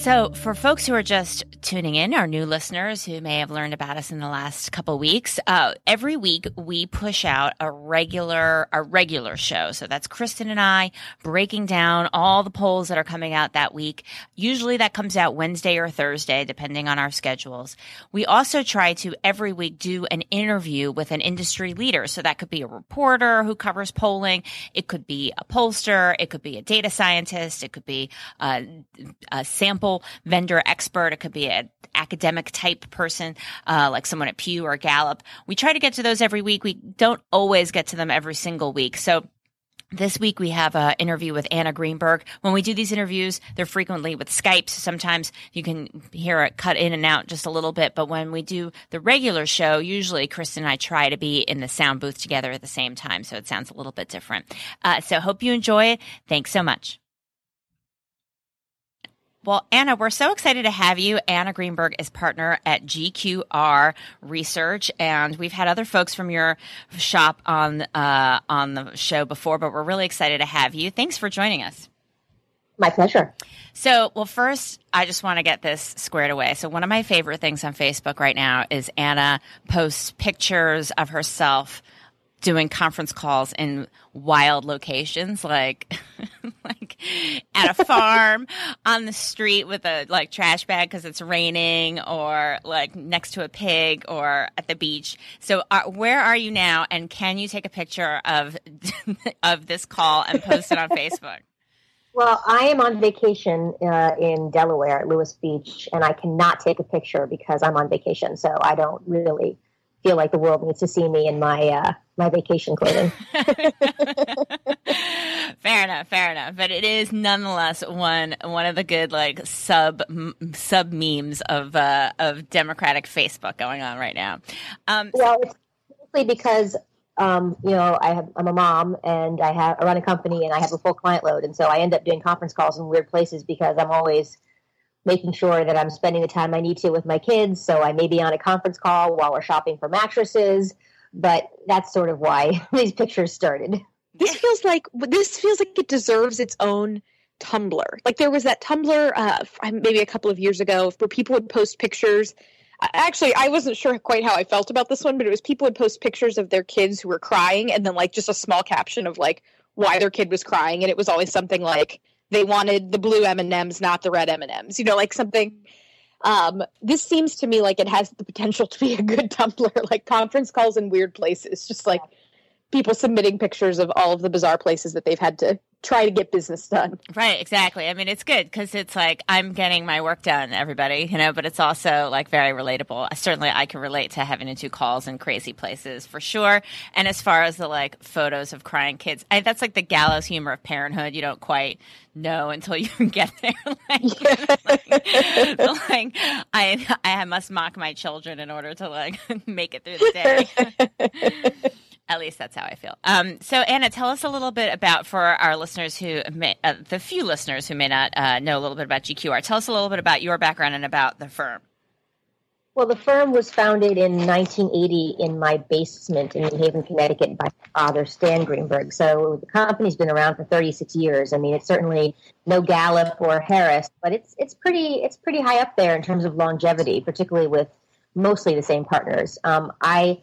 So, for folks who are just tuning in, our new listeners who may have learned about us in the last couple weeks, uh, every week we push out a regular a regular show. So that's Kristen and I breaking down all the polls that are coming out that week. Usually that comes out Wednesday or Thursday, depending on our schedules. We also try to every week do an interview with an industry leader. So that could be a reporter who covers polling. It could be a pollster. It could be a data scientist. It could be a, a sample vendor expert. It could be an academic type person, uh, like someone at Pew or Gallup. We try to get to those every week. We don't always get to them every single week. So this week we have an interview with Anna Greenberg. When we do these interviews, they're frequently with Skype. So sometimes you can hear it cut in and out just a little bit. But when we do the regular show, usually Kristen and I try to be in the sound booth together at the same time. So it sounds a little bit different. Uh, so hope you enjoy it. Thanks so much. Well, Anna, we're so excited to have you. Anna Greenberg is partner at GQR Research, and we've had other folks from your shop on uh, on the show before, but we're really excited to have you. Thanks for joining us. My pleasure. So, well, first, I just want to get this squared away. So, one of my favorite things on Facebook right now is Anna posts pictures of herself doing conference calls in wild locations like like at a farm on the street with a like trash bag because it's raining or like next to a pig or at the beach. So uh, where are you now and can you take a picture of of this call and post it on facebook? Well i am on vacation uh, in delaware at Lewes beach and i cannot take a picture because i'm on vacation. So i don't really feel like the world needs to see me in my uh, my vacation clothing. fair enough, fair enough. But it is nonetheless one one of the good like sub m- sub memes of uh, of Democratic Facebook going on right now. Um, well, it's mostly because um, you know I have I'm a mom and I have I run a company and I have a full client load, and so I end up doing conference calls in weird places because I'm always making sure that I'm spending the time I need to with my kids. So I may be on a conference call while we're shopping for mattresses, but that's sort of why these pictures started. This feels like this feels like it deserves its own Tumblr. Like there was that Tumblr uh, maybe a couple of years ago where people would post pictures. Actually, I wasn't sure quite how I felt about this one, but it was people would post pictures of their kids who were crying and then like just a small caption of like why their kid was crying and it was always something like they wanted the blue M&Ms, not the red M&Ms. You know, like something um, this seems to me like it has the potential to be a good Tumblr, like conference calls in weird places, just like people submitting pictures of all of the bizarre places that they've had to try to get business done. Right, exactly. I mean, it's good because it's like I'm getting my work done, everybody, you know, but it's also like very relatable. Certainly, I can relate to having to do calls in crazy places for sure. And as far as the like photos of crying kids, I, that's like the gallows humor of parenthood. You don't quite know until you get there. like, like, like, I, I must mock my children in order to like make it through the day. At least that's how I feel. Um, so, Anna, tell us a little bit about for our listeners who may, uh, the few listeners who may not uh, know a little bit about GQR. Tell us a little bit about your background and about the firm. Well, the firm was founded in 1980 in my basement in New Haven, Connecticut, by father, Stan Greenberg. So the company's been around for 36 years. I mean, it's certainly no Gallup or Harris, but it's it's pretty it's pretty high up there in terms of longevity, particularly with mostly the same partners. Um, I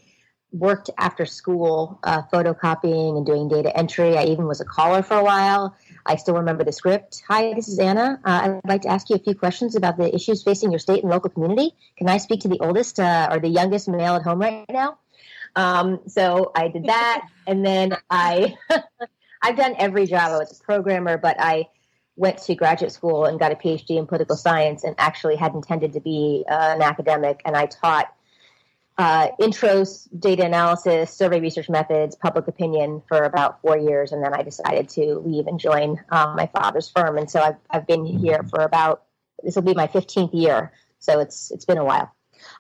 worked after school uh, photocopying and doing data entry. I even was a caller for a while. I still remember the script. Hi, this is Anna. Uh, I'd like to ask you a few questions about the issues facing your state and local community. Can I speak to the oldest uh, or the youngest male at home right now? Um, so I did that, and then I I've done every job. I was a programmer, but I went to graduate school and got a PhD in political science, and actually had intended to be uh, an academic. And I taught uh, intros, data analysis, survey research methods, public opinion for about four years, and then I decided to leave and join um, my father's firm. And so I've, I've been here for about this will be my 15th year, so it's it's been a while.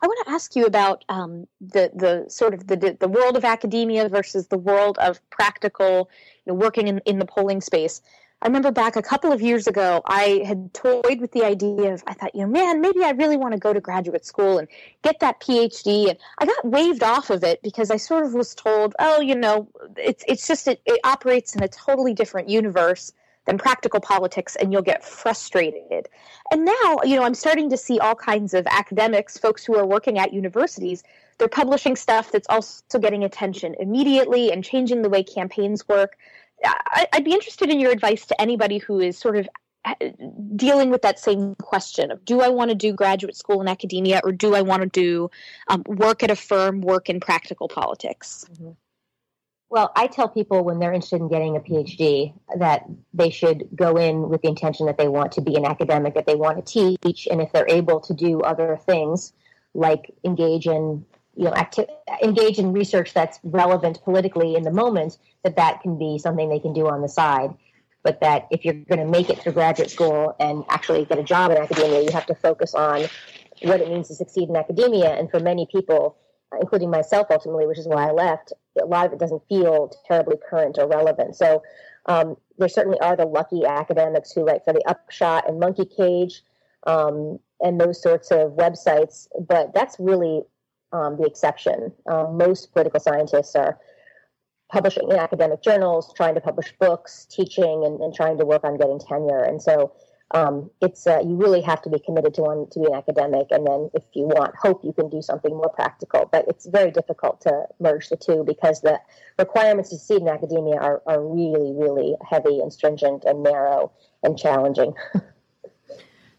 I want to ask you about um, the the sort of the the world of academia versus the world of practical, you know, working in, in the polling space. I remember back a couple of years ago, I had toyed with the idea of, I thought, you know, man, maybe I really want to go to graduate school and get that PhD. And I got waved off of it because I sort of was told, oh, you know, it's, it's just, it, it operates in a totally different universe than practical politics and you'll get frustrated. And now, you know, I'm starting to see all kinds of academics, folks who are working at universities, they're publishing stuff that's also getting attention immediately and changing the way campaigns work. I'd be interested in your advice to anybody who is sort of uh, dealing with that same question of do I want to do graduate school in academia or do I want to do um, work at a firm, work in practical politics? Mm-hmm. Well, I tell people when they're interested in getting a PhD that they should go in with the intention that they want to be an academic, that they want to teach, and if they're able to do other things like engage in you know acti- engage in research that's relevant politically in the moment that that can be something they can do on the side. But that if you're going to make it through graduate school and actually get a job in academia you have to focus on what it means to succeed in academia. And for many people including myself ultimately which is why i left a lot of it doesn't feel terribly current or relevant. So um, there certainly are the lucky academics who write for the upshot and monkey cage um, and those sorts of websites. But that's really um, the exception. Um, most political scientists are publishing in academic journals, trying to publish books, teaching, and, and trying to work on getting tenure. And so um, it's uh, you really have to be committed to one to be an academic, and then if you want hope, you can do something more practical. But it's very difficult to merge the two because the requirements to succeed in academia are, are really, really heavy and stringent and narrow and challenging.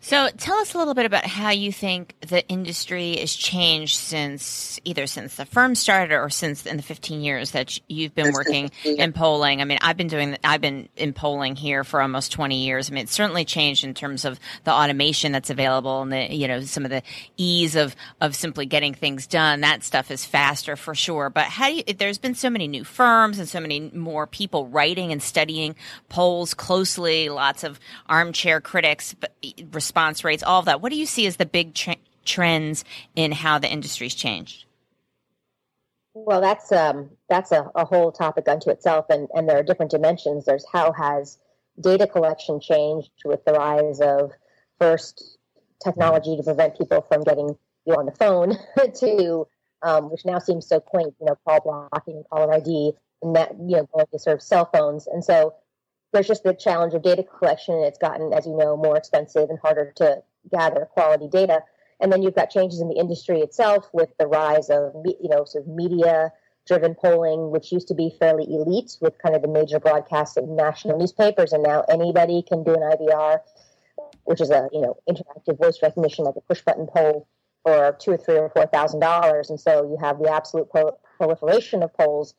So tell us a little bit about how you think the industry has changed since either since the firm started or since in the 15 years that you've been working in polling. I mean, I've been doing, I've been in polling here for almost 20 years. I mean, it's certainly changed in terms of the automation that's available and the, you know, some of the ease of, of simply getting things done. That stuff is faster for sure. But how do you, there's been so many new firms and so many more people writing and studying polls closely, lots of armchair critics, but response rates, all of that. What do you see as the big tra- trends in how the industry's changed? Well, that's um, that's a, a, whole topic unto itself, and, and there are different dimensions. There's how has data collection changed with the rise of first technology to prevent people from getting you on the phone to um, which now seems so quaint, you know, call blocking caller ID, and that you know going to sort of cell phones, and so there's just the challenge of data collection, and it's gotten, as you know, more expensive and harder to gather quality data. And then you've got changes in the industry itself with the rise of, you know, sort of media driven polling, which used to be fairly elite with kind of the major broadcast and national newspapers, and now anybody can do an IVR, which is a you know interactive voice recognition like a push button poll for two or three or four thousand dollars, and so you have the absolute proliferation of polls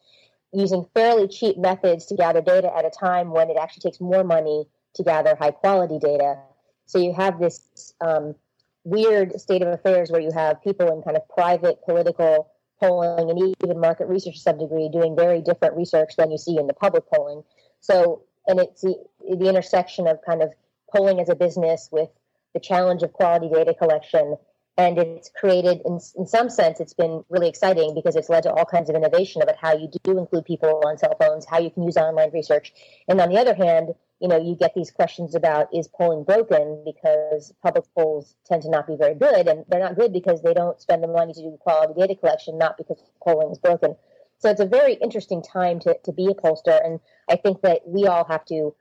using fairly cheap methods to gather data at a time when it actually takes more money to gather high quality data. So you have this um, weird state of affairs where you have people in kind of private political polling and even market research to some degree doing very different research than you see in the public polling. So, and it's the, the intersection of kind of polling as a business with the challenge of quality data collection and it's created in, in some sense it's been really exciting because it's led to all kinds of innovation about how you do include people on cell phones how you can use online research. And on the other hand you know you get these questions about is polling broken? Because public polls tend to not be very good and they're not good because they don't spend the money to do quality data collection not because polling is broken. So it's a very interesting time to, to be a pollster and i think that we all have to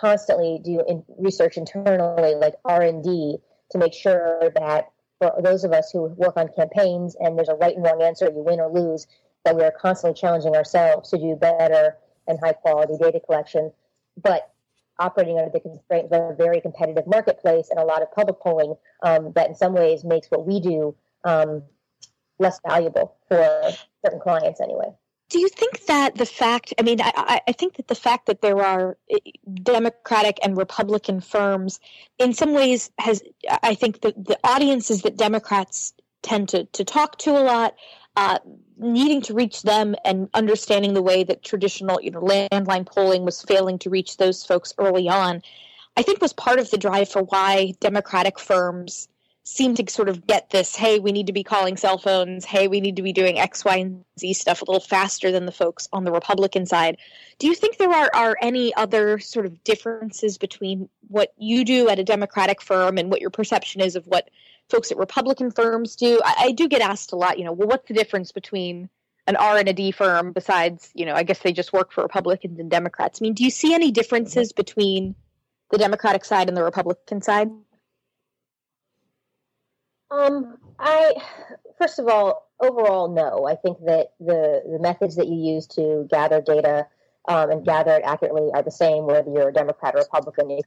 constantly do in research internally like r&d to make sure that for those of us who work on campaigns and there's a right and wrong answer, you win or lose, that we are constantly challenging ourselves to do better and high quality data collection, but operating under the constraints of a very competitive marketplace and a lot of public polling um, that in some ways makes what we do um, less valuable for certain clients anyway. Do you think that the fact, I mean, I, I, think that the fact that there are eh, Democratic and Republican firms in some ways has, I think that the audiences that Democrats tend to, to talk to a lot, uh, needing to reach them and understanding the way that traditional, you know, landline polling was failing to reach those folks early on, I think was part of the drive for why Democratic firms seem to sort of get this hey we need to be calling cell phones. Hey we need to be doing x y and z stuff a little faster than the folks on the republican side. Do you think there are, are any other sort of differences between what you do at a democratic firm and what your perception is of what folks at republican firms do? I, I do get asked a lot you know well what's the difference between an r and a d firm besides you know i guess they just work for republicans and democrats? I mean do you see any differences between the democratic side and the republican side um, I first of all, overall, no. I think that the the methods that you use to gather data um, and gather it accurately are the same whether you're a Democrat or Republican.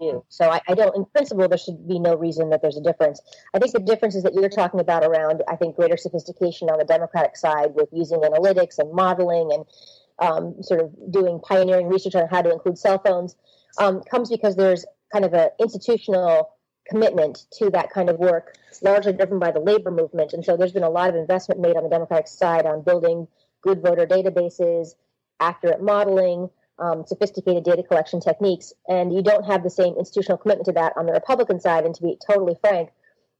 Do. So I, I, don't, in principle, there should be no reason that there's a difference. I think the differences that you're talking about around, I think, greater sophistication on the Democratic side with using analytics and modeling and um, sort of doing pioneering research on how to include cell phones um, comes because there's kind of an institutional commitment to that kind of work, largely driven by the labor movement. And so there's been a lot of investment made on the Democratic side on building good voter databases, accurate modeling, um, sophisticated data collection techniques. And you don't have the same institutional commitment to that on the Republican side. And to be totally frank,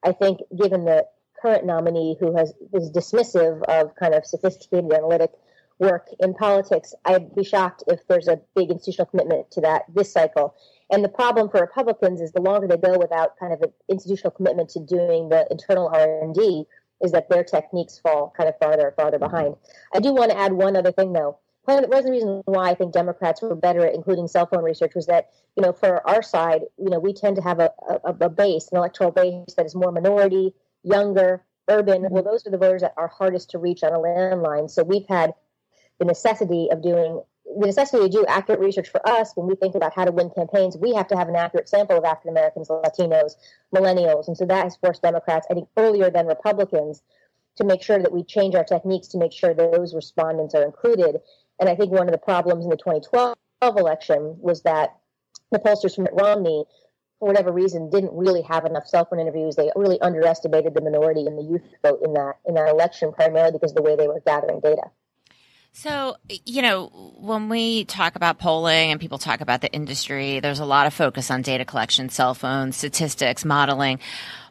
I think given the current nominee who has is dismissive of kind of sophisticated analytic work in politics, I'd be shocked if there's a big institutional commitment to that this cycle. And the problem for Republicans is the longer they go without kind of an institutional commitment to doing the internal R and D, is that their techniques fall kind of farther and farther mm-hmm. behind. I do want to add one other thing though. One of the reason why I think Democrats were better at including cell phone research was that, you know, for our side, you know, we tend to have a, a, a base, an electoral base that is more minority, younger, urban. Mm-hmm. Well, those are the voters that are hardest to reach on a landline. So we've had the necessity of doing the necessity to do accurate research for us when we think about how to win campaigns, we have to have an accurate sample of African Americans, Latinos, millennials. And so that has forced Democrats, I think, earlier than Republicans to make sure that we change our techniques to make sure those respondents are included. And I think one of the problems in the 2012 election was that the pollsters from Mitt Romney, for whatever reason, didn't really have enough cell phone interviews. They really underestimated the minority and the youth vote in that in that election, primarily because of the way they were gathering data. So, you know, when we talk about polling and people talk about the industry, there's a lot of focus on data collection, cell phones, statistics, modeling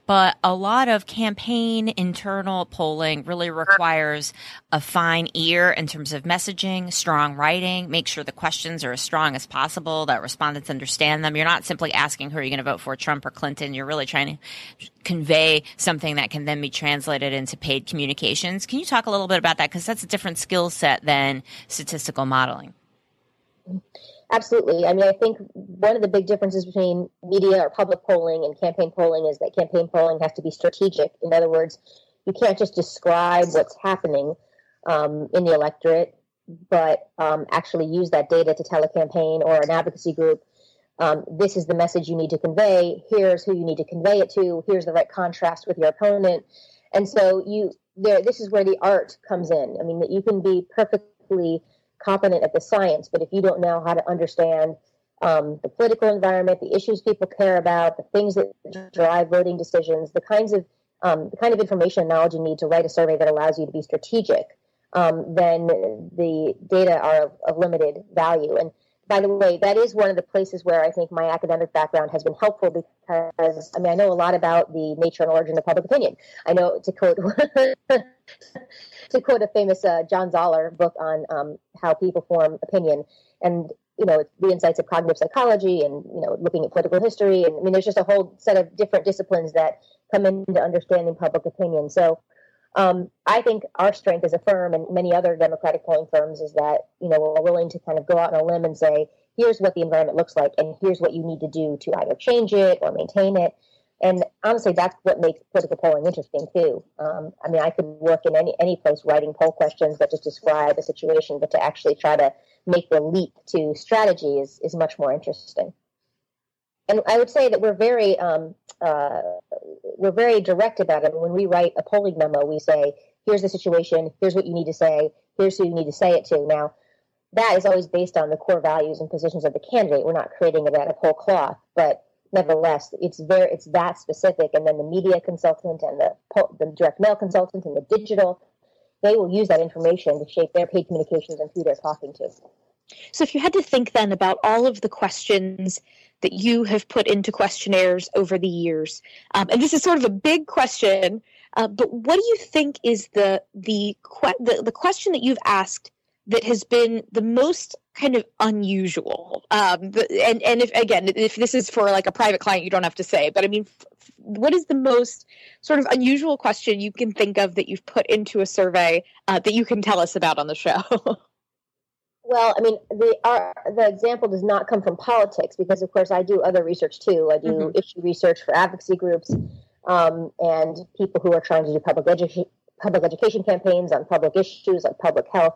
but a lot of campaign internal polling really requires a fine ear in terms of messaging, strong writing, make sure the questions are as strong as possible, that respondents understand them. You're not simply asking who are you going to vote for, Trump or Clinton. You're really trying to convey something that can then be translated into paid communications. Can you talk a little bit about that? Because that's a different skill set than statistical modeling. Absolutely. I mean, I think one of the big differences between media or public polling and campaign polling is that campaign polling has to be strategic. In other words, you can't just describe what's happening um, in the electorate, but um, actually use that data to tell a campaign or an advocacy group. Um, this is the message you need to convey. Here's who you need to convey it to. Here's the right contrast with your opponent. And so you there. This is where the art comes in. I mean, that you can be perfectly competent at the science, but if you don't know how to understand um, the political environment, the issues people care about, the things that drive voting decisions, the kinds of um, the kind of information and knowledge you need to write a survey that allows you to be strategic, um, then the data are of, of, limited value. And by the way, that is one of the places where I think my academic background has been helpful because I mean I know a lot about the nature and origin of public opinion. I know to quote to quote a famous uh, John Zaller book on um, how people form opinion, and you know the insights of cognitive psychology, and you know looking at political history, and I mean there's just a whole set of different disciplines that come into understanding public opinion. So um, I think our strength as a firm and many other democratic polling firms is that you know we're willing to kind of go out on a limb and say here's what the environment looks like, and here's what you need to do to either change it or maintain it. And honestly, that's what makes political polling interesting too. Um, I mean, I could work in any any place writing poll questions that just describe a situation, but to actually try to make the leap to strategy is is much more interesting. And I would say that we're very um, uh, we're very direct about it. When we write a polling memo, we say, "Here's the situation. Here's what you need to say. Here's who you need to say it to." Now, that is always based on the core values and positions of the candidate. We're not creating it out of whole cloth, but nevertheless, it's very it's that specific. And then the media consultant and the the direct mail consultant and the digital, they will use that information to shape their paid communications and who they're talking to. So, if you had to think then about all of the questions that you have put into questionnaires over the years, um, and this is sort of a big question, uh, but what do you think is the the, the the question that you've asked that has been the most kind of unusual? Um, and and if again if this is for like a private client you don't have to say but i mean what is the most sort of unusual question you can think of that you've put into a survey uh, that you can tell us about on the show well i mean the our, the example does not come from politics because of course i do other research too i do mm-hmm. issue research for advocacy groups um, and people who are trying to do public education public education campaigns on public issues like public health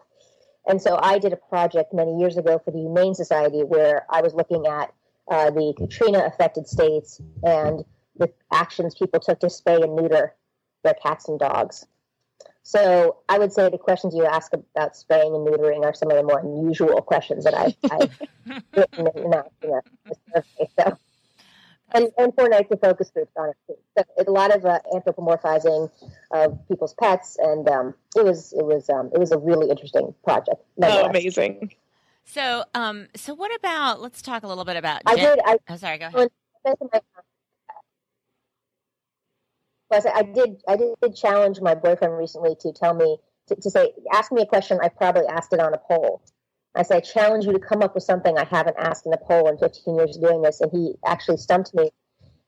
and so I did a project many years ago for the Humane Society where I was looking at uh, the Katrina affected states and the actions people took to spay and neuter their cats and dogs. So I would say the questions you ask about spaying and neutering are some of the more unusual questions that I've, I've written in that survey. So and, and four nights of focus groups on it too. So it's a lot of uh, anthropomorphizing of people's pets, and um, it was it was um, it was a really interesting project. Oh, amazing! So, um, so what about? Let's talk a little bit about. I did. I, oh, sorry. Go ahead. I did. I did challenge my boyfriend recently to tell me to, to say, ask me a question. I probably asked it on a poll. I said, I challenge you to come up with something I haven't asked in a poll in 15 years of doing this. And he actually stumped me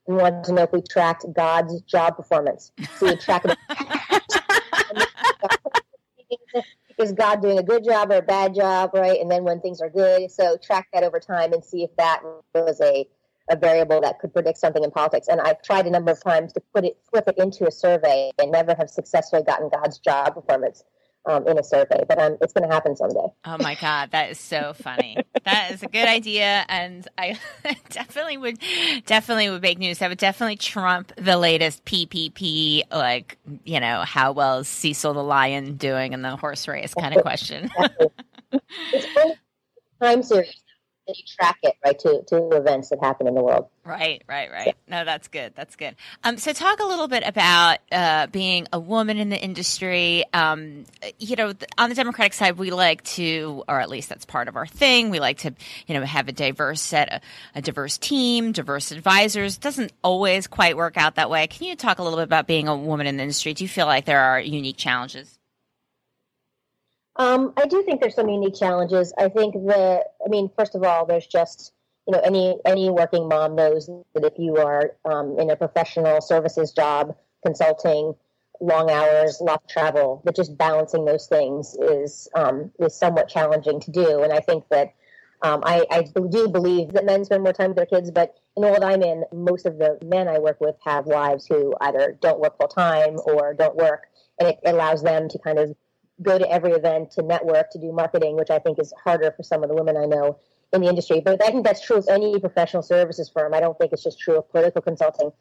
and wanted to know if we tracked God's job performance. So we track it. Is God doing a good job or a bad job, right? And then when things are good, so track that over time and see if that was a, a variable that could predict something in politics. And I've tried a number of times to put it, flip it into a survey and never have successfully gotten God's job performance um, in a survey, but um, it's going to happen someday. Oh my God, that is so funny. that is a good idea, and I definitely would definitely would make news. I would definitely trump the latest PPP, like you know, how well is Cecil the lion doing in the horse race kind of question. it's time series that you track it right to, to events that happen in the world. Right, right, right. No, that's good. That's good. Um, so talk a little bit about uh, being a woman in the industry. Um, you know, on the Democratic side, we like to, or at least that's part of our thing. We like to, you know, have a diverse set, a, a diverse team, diverse advisors. It doesn't always quite work out that way. Can you talk a little bit about being a woman in the industry? Do you feel like there are unique challenges? Um, I do think there's some unique challenges. I think that, I mean, first of all, there's just, you know, any any working mom knows that if you are um, in a professional services job, consulting, long hours, lot of travel, that just balancing those things is um, is somewhat challenging to do. And I think that um, I, I, do believe that men spend more time with their kids, but in the world I'm in, most of the men I work with have wives who either don't work full time or don't work, and it allows them to kind of go to every event to network to do marketing, which I think is harder for some of the women I know in the industry. But I think that's true of any professional services firm. I don't think it's just true of political consulting.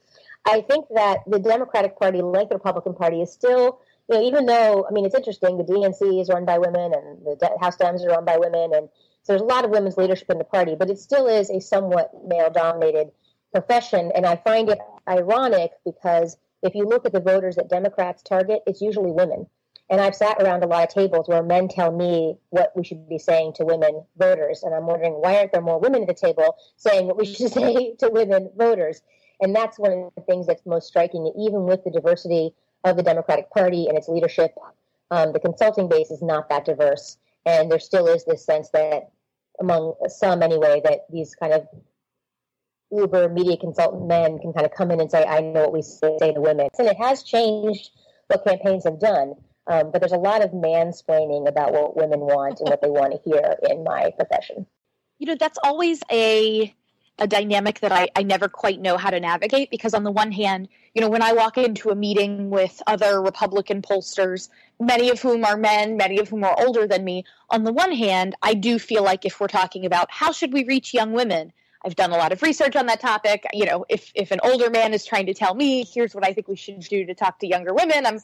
I think that the Democratic Party, like the Republican Party, is still, you know, even though, I mean, it's interesting, the DNC is run by women and the House Dems are run by women. And so there's a lot of women's leadership in the party, but it still is a somewhat male dominated profession. And I find it ironic because if you look at the voters that Democrats target, it's usually women. And I've sat around a lot of tables where men tell me what we should be saying to women voters. And I'm wondering why aren't there more women at the table saying what we should say to women voters? And that's one of the things that's most striking, even with the diversity of the Democratic Party and its leadership, um, the consulting base is not that diverse. And there still is this sense that, among some anyway, that these kind of uber media consultant men can kind of come in and say, I know what we say to women. And it has changed what campaigns have done. Um, but there's a lot of mansplaining about what women want and what they want to hear in my profession. You know, that's always a a dynamic that I, I never quite know how to navigate because on the one hand, you know, when I walk into a meeting with other Republican pollsters, many of whom are men, many of whom are older than me, on the one hand, I do feel like if we're talking about how should we reach young women, I've done a lot of research on that topic. You know, if if an older man is trying to tell me, here's what I think we should do to talk to younger women, I'm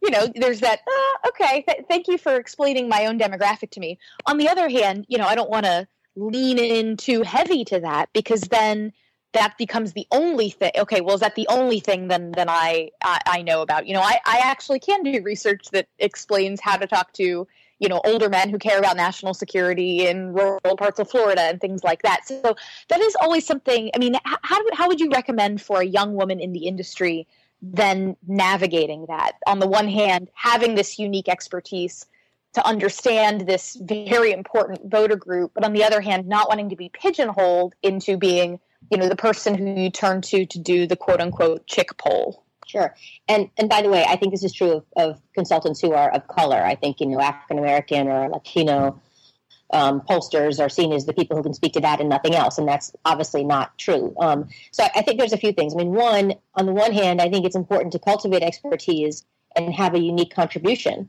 you know, there's that, uh, okay, th- thank you for explaining my own demographic to me. On the other hand, you know, I don't want to lean in too heavy to that because then that becomes the only thing. Okay, well, is that the only thing then then I, I, I know about? You know, I, I actually can do research that explains how to talk to you know older men who care about national security in rural parts of Florida and things like that. So that is always something. I mean, how how would you recommend for a young woman in the industry then navigating that? On the one hand, having this unique expertise to understand this very important voter group, but on the other hand, not wanting to be pigeonholed into being, you know, the person who you turn to to do the quote unquote chick poll. Sure. And and by the way, I think this is true of, of consultants who are of color. I think, you know, African American or Latino um, pollsters are seen as the people who can speak to that and nothing else, and that's obviously not true. Um, so I, think there's a few things. I mean, one, on the one hand, I think it's important to cultivate expertise and have a unique contribution.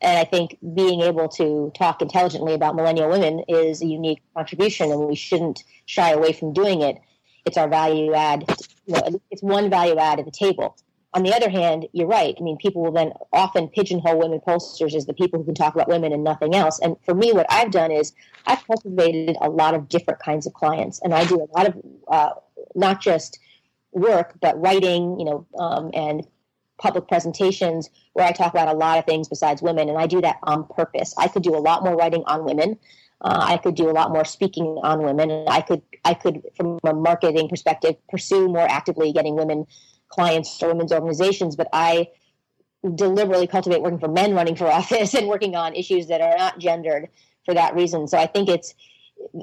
And I think being able to talk intelligently about millennial women is a unique contribution, and we shouldn't shy away from doing it. It's our value add. You know, it's one value add at the table. On the other hand, you're right. I mean, people will then often pigeonhole women pollsters as the people who can talk about women and nothing else. And for me, what I've done is I've cultivated a lot of different kinds of clients, and I do a lot of uh, not just work, but writing, you know, um, and public presentations where I talk about a lot of things besides women, and I do that on purpose. I could do a lot more writing on women. Uh, I could do a lot more speaking on women, I could, I could, from a marketing perspective, pursue more actively getting women clients or women's organizations. But I deliberately cultivate working for men running for office and working on issues that are not gendered for that reason. So I think it's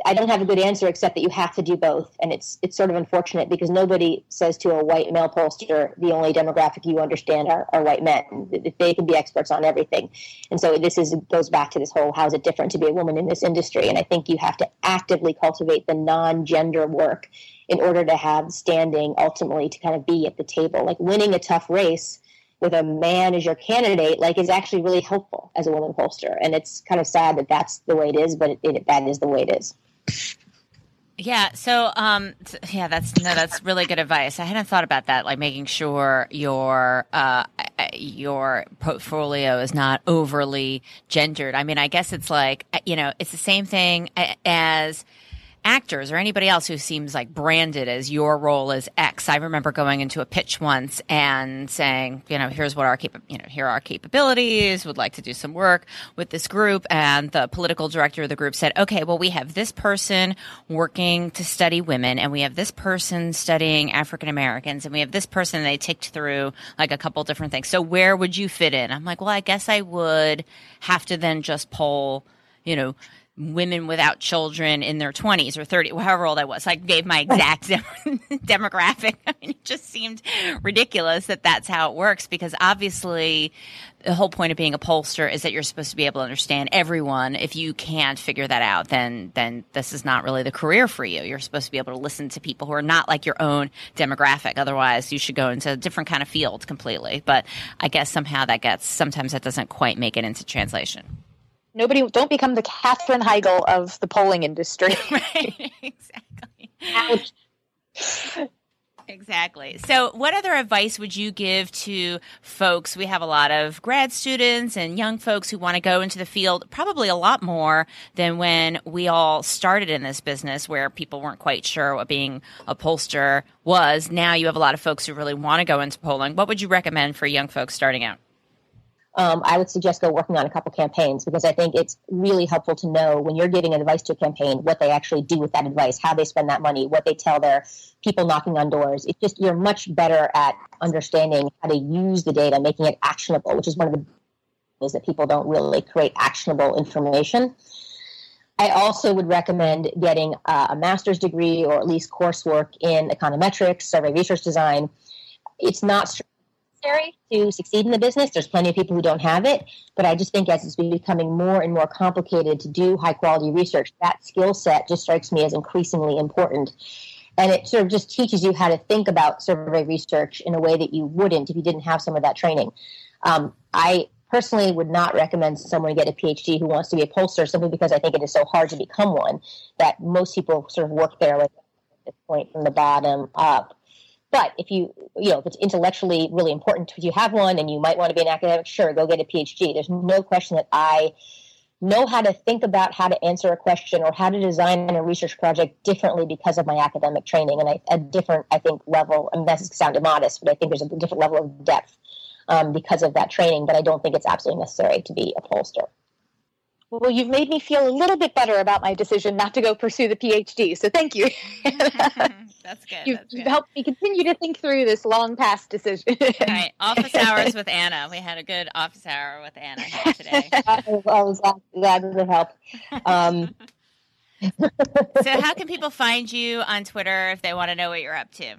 I don't have a good answer except that you have to do both, and it's it's sort of unfortunate because nobody says to a white male pollster the only demographic you understand are, are white men. They can be experts on everything, and so this is goes back to this whole how is it different to be a woman in this industry? And I think you have to actively cultivate the non-gender work in order to have standing ultimately to kind of be at the table. Like winning a tough race with a man as your candidate, like is actually really helpful as a woman pollster. And it's kind of sad that that's the way it is, but it, it, that is the way it is. Yeah. So, um, yeah, that's no, that's really good advice. I hadn't thought about that, like making sure your uh, your portfolio is not overly gendered. I mean, I guess it's like you know, it's the same thing as actors or anybody else who seems like branded as your role is X. I remember going into a pitch once and saying, you know, here's what our cap- you know, here are our capabilities, would like to do some work with this group and the political director of the group said, "Okay, well we have this person working to study women and we have this person studying African Americans and we have this person they ticked through like a couple different things. So where would you fit in?" I'm like, "Well, I guess I would have to then just poll, you know, women without children in their 20s or 30 however old i was. I gave my exact demographic. I mean, it just seemed ridiculous that that's how it works because obviously the whole point of being a pollster is that you're supposed to be able to understand everyone. If you can't figure that out then then this is not really the career for you. You're supposed to be able to listen to people who are not like your own demographic. Otherwise you should go into a different kind of field completely. But i guess somehow that gets sometimes that doesn't quite make it into translation Nobody, don't become the Katherine Heigl of the polling industry. right, exactly. Ouch. Exactly. So, what other advice would you give to folks? We have a lot of grad students and young folks who want to go into the field, probably a lot more than when we all started in this business where people weren't quite sure what being a pollster was. Now you have a lot of folks who really want to go into polling. What would you recommend for young folks starting out? Um, I would suggest go working on a couple campaigns because I think it's really helpful to know when you're giving advice to a campaign what they actually do with that advice, how they spend that money, what they tell their people knocking on doors. It's just you're much better at understanding how to use the data, making it actionable, which is one of the is that people don't really create actionable information. I also would recommend getting a master's degree or at least coursework in econometrics, survey research design. It's not necessary to succeed in the business. There's plenty of people who don't have it, but I just think as it's becoming more and more complicated to do high quality research, that skill set just strikes me as increasingly important. and it sort of just teaches you how to think about survey research in a way that you wouldn't if you didn't have some of that training. Um, I personally would not recommend someone get a PhD who wants to be a pollster simply because I think it is so hard to become one that most people sort of work there like at this point from the bottom up. But if you, you know, if it's intellectually really important if you have one and you might want to be an academic, sure, go get a PhD. There's no question that I know how to think about how to answer a question or how to design a research project differently because of my academic training and I, a different, I think, level. Mean, that sounded modest, but I think there's a different level of depth um, because of that training. But I don't think it's absolutely necessary to be a pollster. Well, you've made me feel a little bit better about my decision not to go pursue the PhD. So thank you. That's good. You've, That's good. helped me continue to think through this long past decision. All right, office hours with Anna. We had a good office hour with Anna here today. I was glad, glad to help. Um, so, how can people find you on Twitter if they want to know what you're up to?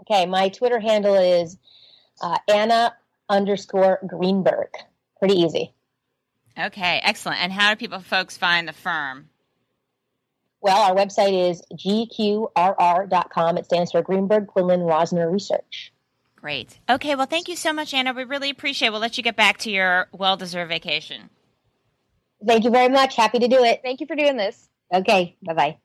okay, my Twitter handle is uh, Anna underscore Greenberg. Pretty easy. Okay, excellent. And how do people, folks, find the firm? Well, our website is gqrr.com. It stands for Greenberg Quinlan Rosner Research. Great. Okay, well, thank you so much, Anna. We really appreciate it. We'll let you get back to your well deserved vacation. Thank you very much. Happy to do it. Thank you for doing this. Okay, bye bye.